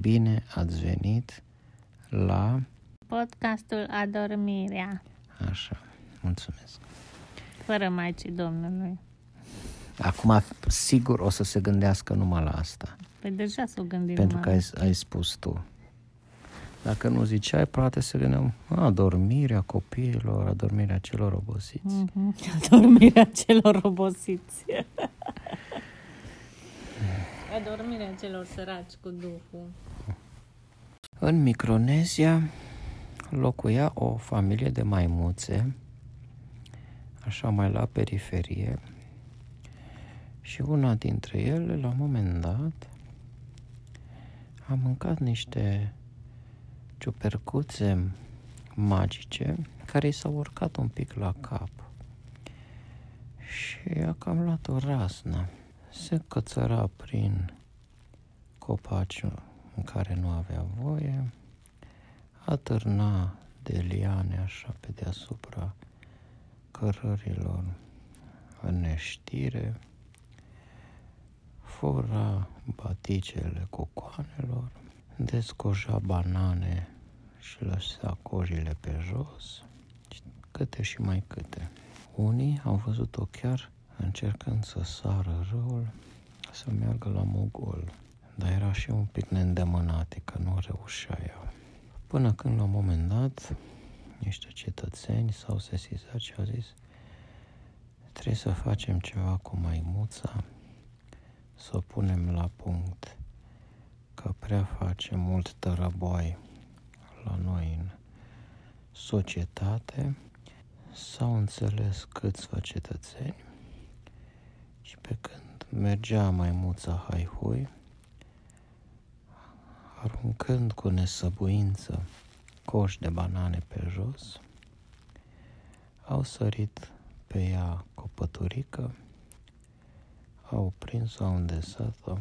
Bine ați venit la... Podcastul Adormirea, Așa, mulțumesc. fără Maicii Domnului. Acum, sigur, o să se gândească numai la asta. Păi deja s-o gândim. Pentru că mă. ai, ai spus tu. Dacă nu ziceai, poate se gândeam, a, dormirea copiilor, adormirea celor obosiți. Mhm. Adormirea celor obosiți. Adormirea celor săraci cu Duhul. În Micronezia locuia o familie de maimuțe, așa mai la periferie, și una dintre ele, la un moment dat, a mâncat niște ciupercuțe magice care i s-au urcat un pic la cap. Și a cam luat o rasnă. Se cățăra prin copaciul în care nu avea voie, atârna de liane așa pe deasupra cărărilor în neștire, fura baticele cocoanelor, descoja banane și lăsa cojile pe jos, și câte și mai câte. Unii au văzut-o chiar încercând să sară râul, să meargă la mogol, dar era și un pic neîndemânatică, nu reușea ea. Până când, la un moment dat, niște cetățeni s-au sesizat și au zis trebuie să facem ceva cu maimuța, să o punem la punct, că prea face mult tărăboi la noi în societate. S-au înțeles câțiva cetățeni și pe când mergea maimuța haihui, aruncând cu nesăbuință coși de banane pe jos, au sărit pe ea cu o păturică, au prins-o, au îndesat-o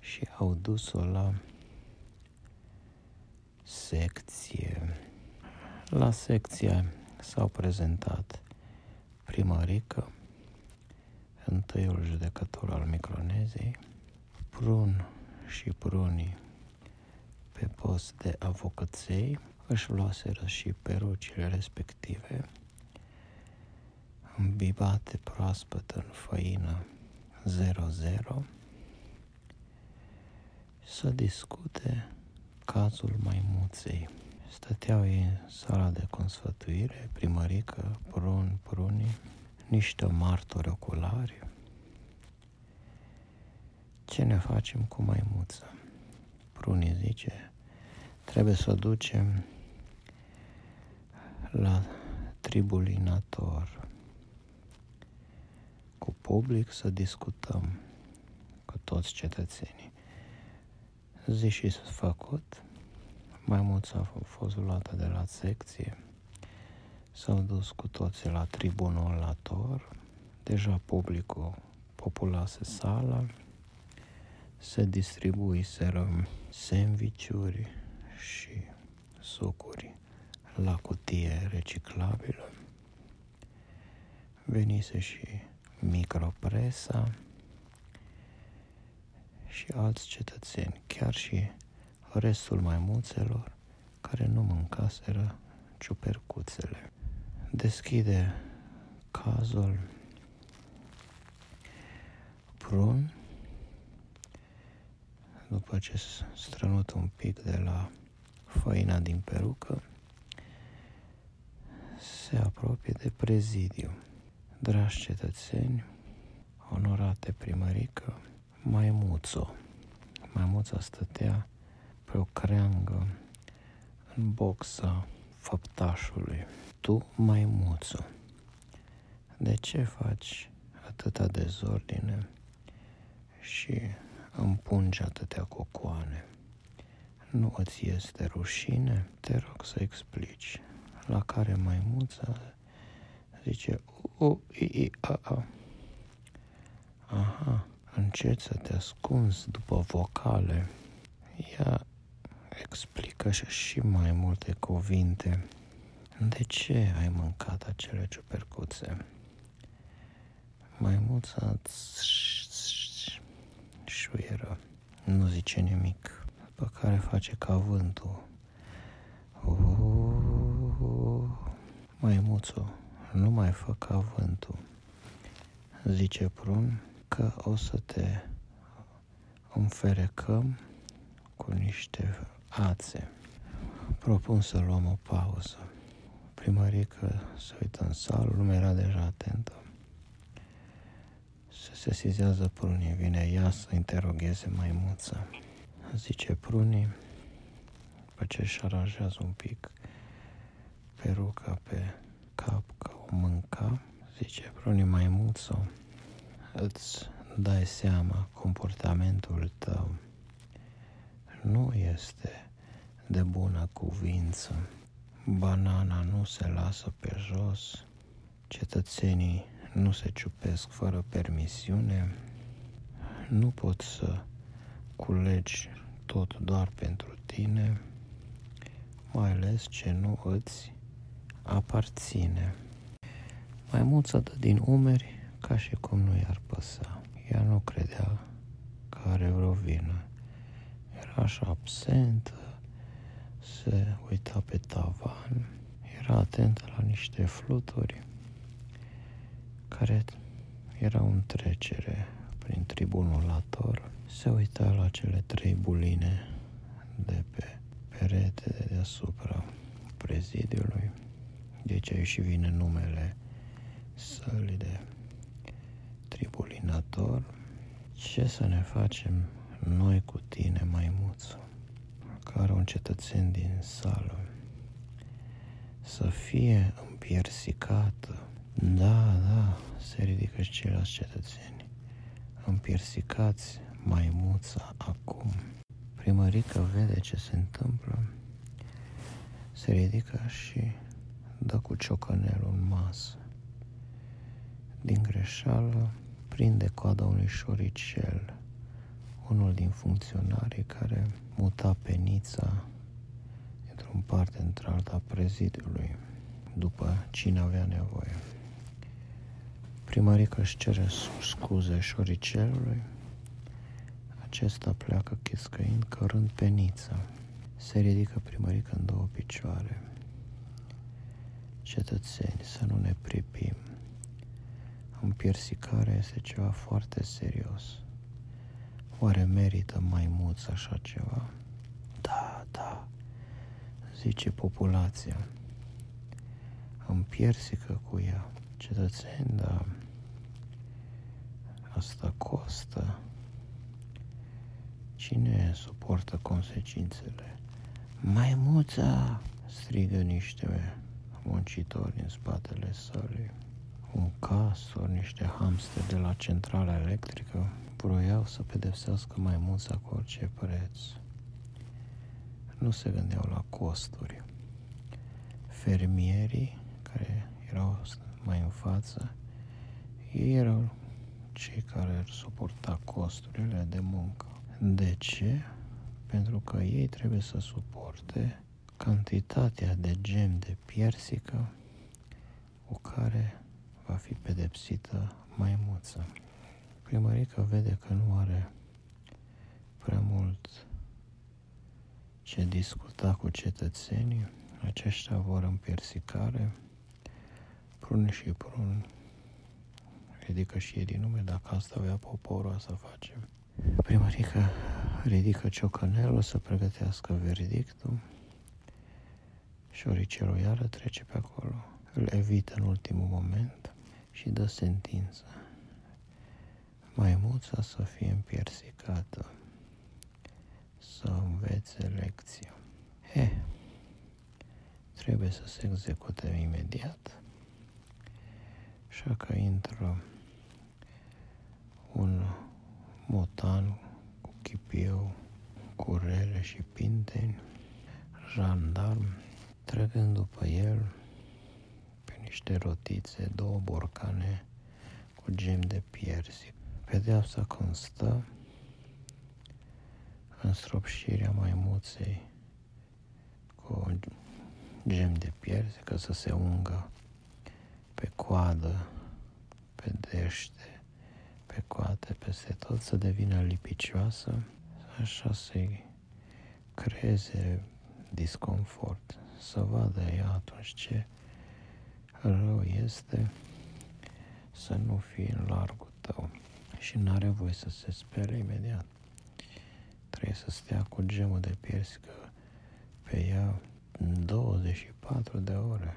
și au dus-o la secție. La secție s-au prezentat primărică, întâiul judecător al Microneziei, Prun și Prunii pe post de avocăței își luaseră și perucile respective, îmbibate proaspăt în făină 00, să discute cazul maimuței. Stăteau ei în sala de consfătuire, primărică, prun, prunii, niște martori oculari. Ce ne facem cu maimuța? Prunii zice, trebuie să o ducem la tribulinator cu public să discutăm cu toți cetățenii. Zi și făcut, maimuța a fost luată de la secție, s-au dus cu toții la tribunul lator, deja publicul populase sala, se distribuiseră sandvișuri și sucuri la cutie reciclabilă. Venise și micropresa și alți cetățeni, chiar și restul maimuțelor care nu mâncaseră ciupercuțele. Deschide cazul prun după ce strănut un pic de la făina din perucă, se apropie de prezidiu. Dragi cetățeni, onorate primărică, maimuțo. Maimuța stătea pe o creangă în boxa făptașului. Tu, maimuțo, de ce faci atâta dezordine și împungi atâtea cocoane? Nu îți este rușine? Te rog să explici. La care maimuța zice u, i, i, a, a. Aha, încet să te ascunzi după vocale. Ea explică și, și mai multe cuvinte. De ce ai mâncat acele ciupercuțe? Maimuța șuieră nu zice nimic, după care face ca vântul. Uh, maimuțul, nu mai fă ca vântul, zice prun că o să te înferecăm cu niște ațe. Propun să luăm o pauză. Primărică se uită în sală, lumea era deja atentă. Se sesizează prunii, vine ea să interogeze maimuța. Zice prunii, după ce își aranjează un pic peruca pe cap ca o mânca, zice prunii maimuță, îți dai seama comportamentul tău nu este de bună cuvință. Banana nu se lasă pe jos, cetățenii nu se ciupesc fără permisiune, nu poți să culegi tot doar pentru tine, mai ales ce nu îți aparține. Mai mulță dă din umeri ca și cum nu i-ar păsa. Ea nu credea că are vreo vină. Era așa absentă, se uita pe tavan, era atentă la niște fluturi care erau în trecere prin tribunul lator. Se uita la cele trei buline de pe perete de deasupra prezidiului. Deci aici vine numele sălii de tribulinator. Ce să ne facem noi cu tine, maimuță? care un cetățen din sală să fie împiersicată. Da, da, se ridică și ceilalți cetățeni. Împiersicați maimuța acum. Primărică vede ce se întâmplă, se ridică și dă cu ciocănelul în masă. Din greșeală prinde coada unui șoricel, unul din funcționarii care muta penița într-un parte într-alta prezidiului după cine avea nevoie. Primărică își cere scuze șoricelului, acesta pleacă chiscăind cărând penița. Se ridică primărică în două picioare. Cetățeni, să nu ne pripim. Împiersicarea este ceva foarte serios. Oare merită maimuț așa ceva? Da, da, zice populația. Îmi piersică cu ea. Cetățeni, da, asta costă. Cine suportă consecințele? Maimuța! strigă niște muncitori în spatele sălii. Un castor, niște hamster de la centrala electrică vroiau să pedepsească maimuța cu orice preț. Nu se gândeau la costuri. Fermierii care erau mai în față, ei erau cei care ar suporta costurile de muncă. De ce? Pentru că ei trebuie să suporte cantitatea de gem de piersică cu care va fi pedepsită maimuța. Primărica vede că nu are prea mult ce discuta cu cetățenii, aceștia vor în persicare, prun și prun, ridică și ei din nume, dacă asta avea poporul, să facem. Primărica ridică ciocănelul să pregătească verdictul și șoricelul iară trece pe acolo. Îl evită în ultimul moment și dă sentință maimuța să fie împiersicată, să învețe lecția. He, trebuie să se execute imediat. Așa că intră un motan cu chipiu, cu rele și pinteni, jandarm, trăgând după el pe niște rotițe, două borcane cu gem de piersic. Pedeapsa constă în stropșirea maimuței cu gem de pierze ca să se ungă pe coadă, pe dește, pe coate, peste tot, să devină lipicioasă, să așa să-i creeze disconfort, să vadă ea atunci ce rău este să nu fie în largul tău și nu are voie să se spere imediat. Trebuie să stea cu gemul de piersică pe ea 24 de ore.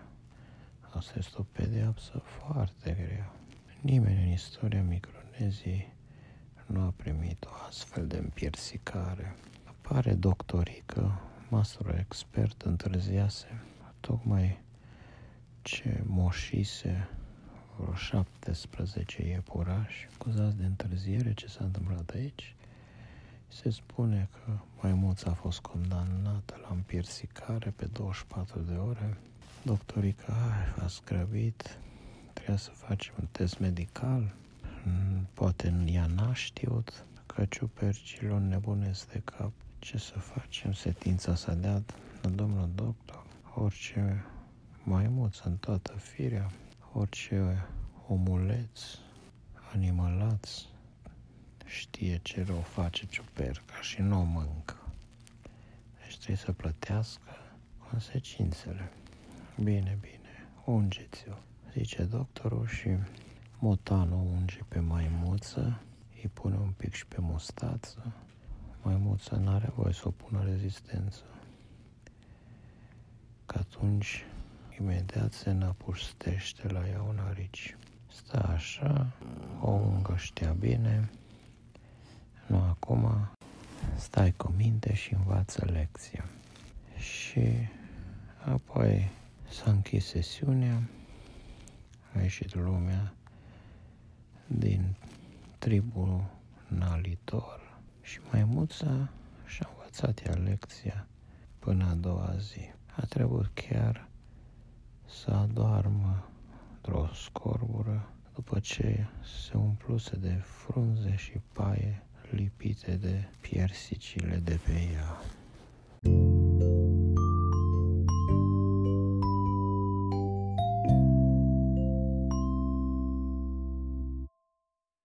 Asta este o pedeapsă foarte grea. Nimeni în istoria Microneziei nu a primit o astfel de împiersicare. Pare doctorii că masterul expert întârziase tocmai ce moșise vreo 17 iepurași acuzați de întârziere. Ce s-a întâmplat aici? Se spune că maimuța a fost condamnată la împiersicare pe 24 de ore. Doctorii că a grăbit, trebuia să facem un test medical, poate ea n-a știut că ciupercilor nebunesc de cap. Ce să facem? Setința s-a dat, domnul doctor, orice maimuță în toată firea, orice omuleț, animalaț, știe ce rău face ciuperca și nu o mâncă. Deci trebuie să plătească consecințele. Bine, bine, ungeți-o, zice doctorul și motanul unge pe maimuță, îi pune un pic și pe mustață. Maimuța nu are voie să o pună rezistență. Că atunci imediat se napustește la ea un arici. Stă așa, o îngăștea bine, nu acum, stai cu minte și învață lecția. Și apoi s-a închis sesiunea, a ieșit lumea din tribunalitor și maimuța și-a învățat ea lecția până a doua zi. A trebuit chiar să adoarmă într-o scorbură după ce se umpluse de frunze și paie lipite de piersicile de pe ea. thank you